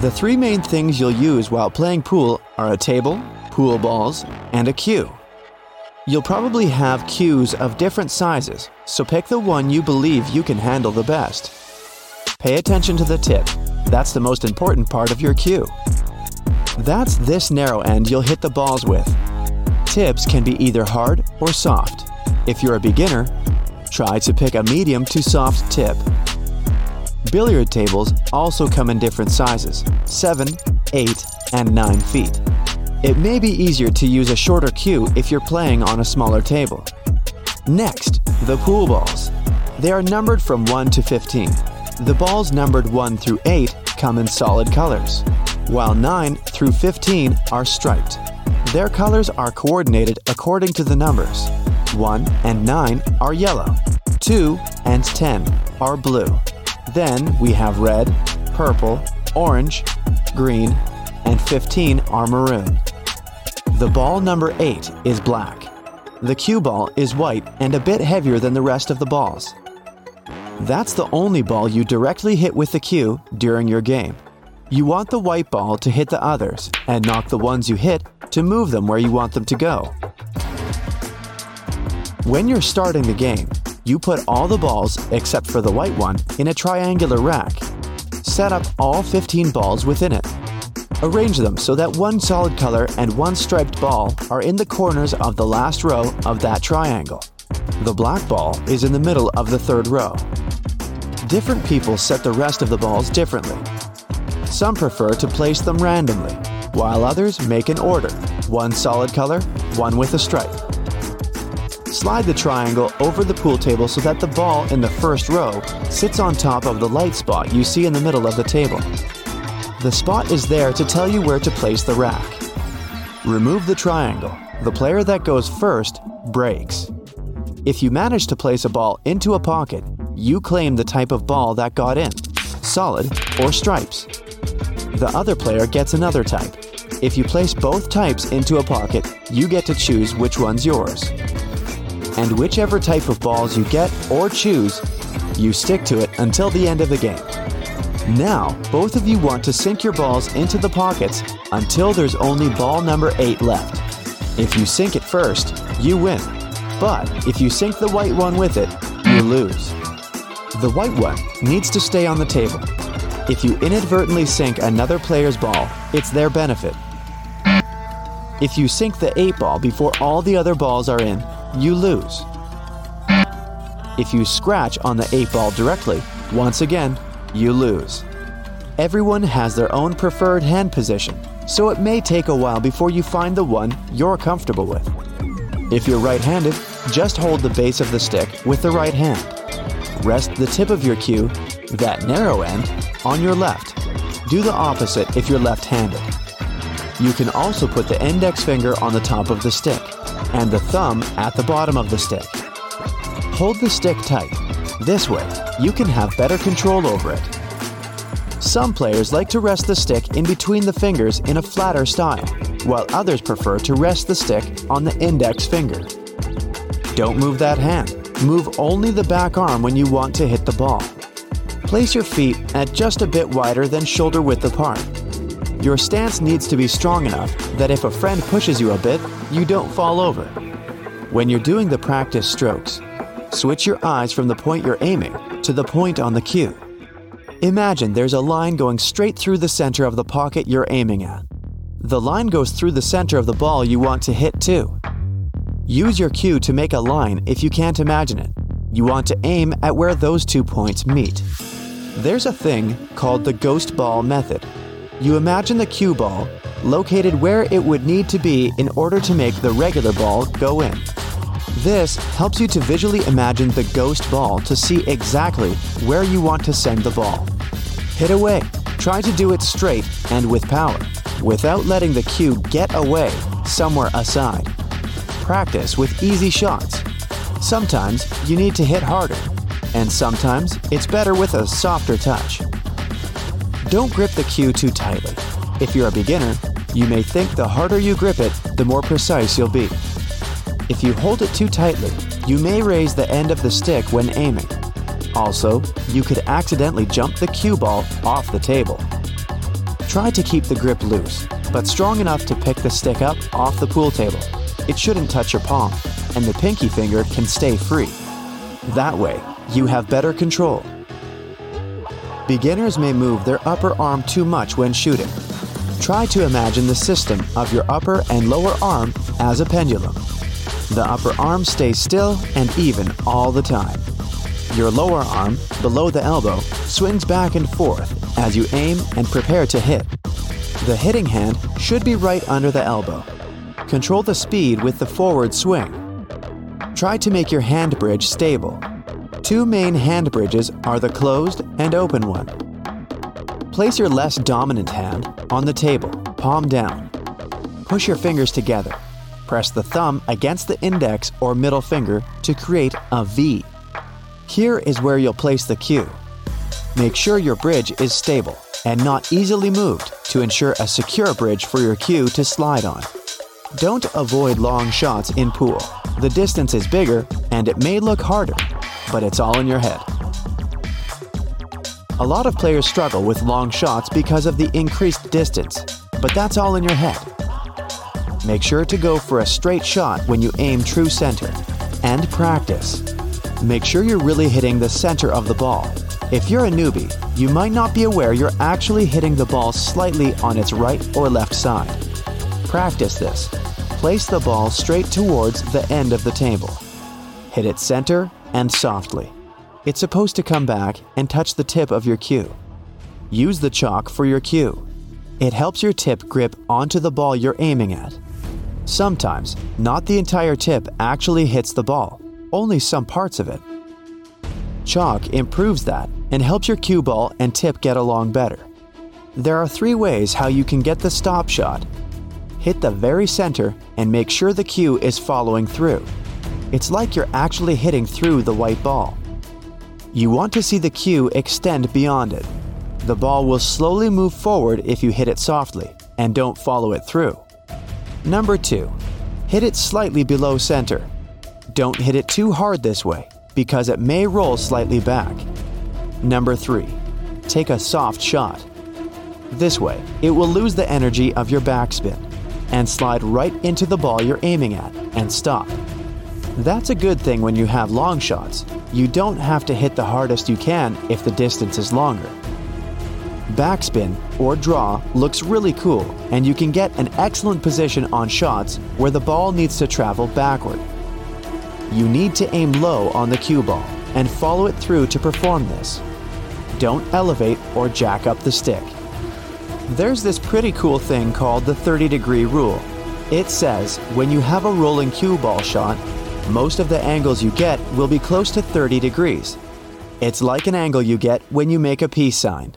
The three main things you'll use while playing pool are a table, pool balls, and a cue. You'll probably have cues of different sizes, so pick the one you believe you can handle the best. Pay attention to the tip. That's the most important part of your cue. That's this narrow end you'll hit the balls with. Tips can be either hard or soft. If you're a beginner, try to pick a medium to soft tip. Billiard tables also come in different sizes 7, 8, and 9 feet. It may be easier to use a shorter cue if you're playing on a smaller table. Next, the pool balls. They are numbered from 1 to 15. The balls numbered 1 through 8 come in solid colors, while 9 through 15 are striped. Their colors are coordinated according to the numbers. 1 and 9 are yellow, 2 and 10 are blue. Then we have red, purple, orange, green, and 15 are maroon. The ball number 8 is black. The cue ball is white and a bit heavier than the rest of the balls. That's the only ball you directly hit with the cue during your game. You want the white ball to hit the others and knock the ones you hit to move them where you want them to go. When you're starting the game, you put all the balls, except for the white one, in a triangular rack. Set up all 15 balls within it. Arrange them so that one solid color and one striped ball are in the corners of the last row of that triangle. The black ball is in the middle of the third row. Different people set the rest of the balls differently. Some prefer to place them randomly, while others make an order one solid color, one with a stripe. Slide the triangle over the pool table so that the ball in the first row sits on top of the light spot you see in the middle of the table. The spot is there to tell you where to place the rack. Remove the triangle. The player that goes first breaks. If you manage to place a ball into a pocket, you claim the type of ball that got in solid or stripes. The other player gets another type. If you place both types into a pocket, you get to choose which one's yours. And whichever type of balls you get or choose, you stick to it until the end of the game. Now, both of you want to sink your balls into the pockets until there's only ball number 8 left. If you sink it first, you win. But if you sink the white one with it, you lose. The white one needs to stay on the table. If you inadvertently sink another player's ball, it's their benefit. If you sink the 8 ball before all the other balls are in, you lose. If you scratch on the 8 ball directly, once again, you lose. Everyone has their own preferred hand position, so it may take a while before you find the one you're comfortable with. If you're right handed, just hold the base of the stick with the right hand. Rest the tip of your cue, that narrow end, on your left. Do the opposite if you're left handed. You can also put the index finger on the top of the stick and the thumb at the bottom of the stick. Hold the stick tight. This way, you can have better control over it. Some players like to rest the stick in between the fingers in a flatter style, while others prefer to rest the stick on the index finger. Don't move that hand. Move only the back arm when you want to hit the ball. Place your feet at just a bit wider than shoulder width apart. Your stance needs to be strong enough that if a friend pushes you a bit, you don't fall over. When you're doing the practice strokes, switch your eyes from the point you're aiming to the point on the cue. Imagine there's a line going straight through the center of the pocket you're aiming at. The line goes through the center of the ball you want to hit too. Use your cue to make a line if you can't imagine it. You want to aim at where those two points meet. There's a thing called the ghost ball method. You imagine the cue ball located where it would need to be in order to make the regular ball go in. This helps you to visually imagine the ghost ball to see exactly where you want to send the ball. Hit away. Try to do it straight and with power, without letting the cue get away somewhere aside. Practice with easy shots. Sometimes you need to hit harder, and sometimes it's better with a softer touch. Don't grip the cue too tightly. If you're a beginner, you may think the harder you grip it, the more precise you'll be. If you hold it too tightly, you may raise the end of the stick when aiming. Also, you could accidentally jump the cue ball off the table. Try to keep the grip loose, but strong enough to pick the stick up off the pool table. It shouldn't touch your palm, and the pinky finger can stay free. That way, you have better control. Beginners may move their upper arm too much when shooting. Try to imagine the system of your upper and lower arm as a pendulum. The upper arm stays still and even all the time. Your lower arm, below the elbow, swings back and forth as you aim and prepare to hit. The hitting hand should be right under the elbow. Control the speed with the forward swing. Try to make your hand bridge stable. Two main hand bridges are the closed and open one. Place your less dominant hand on the table, palm down. Push your fingers together. Press the thumb against the index or middle finger to create a V. Here is where you'll place the cue. Make sure your bridge is stable and not easily moved to ensure a secure bridge for your cue to slide on. Don't avoid long shots in pool. The distance is bigger and it may look harder, but it's all in your head. A lot of players struggle with long shots because of the increased distance, but that's all in your head. Make sure to go for a straight shot when you aim true center, and practice. Make sure you're really hitting the center of the ball. If you're a newbie, you might not be aware you're actually hitting the ball slightly on its right or left side. Practice this. Place the ball straight towards the end of the table. Hit it center and softly. It's supposed to come back and touch the tip of your cue. Use the chalk for your cue. It helps your tip grip onto the ball you're aiming at. Sometimes, not the entire tip actually hits the ball, only some parts of it. Chalk improves that and helps your cue ball and tip get along better. There are three ways how you can get the stop shot. Hit the very center and make sure the cue is following through. It's like you're actually hitting through the white ball. You want to see the cue extend beyond it. The ball will slowly move forward if you hit it softly and don't follow it through. Number 2. Hit it slightly below center. Don't hit it too hard this way because it may roll slightly back. Number 3. Take a soft shot. This way, it will lose the energy of your backspin and slide right into the ball you're aiming at and stop. That's a good thing when you have long shots. You don't have to hit the hardest you can if the distance is longer. Backspin or draw looks really cool, and you can get an excellent position on shots where the ball needs to travel backward. You need to aim low on the cue ball and follow it through to perform this. Don't elevate or jack up the stick. There's this pretty cool thing called the 30 degree rule. It says when you have a rolling cue ball shot, most of the angles you get will be close to 30 degrees. It's like an angle you get when you make a peace sign.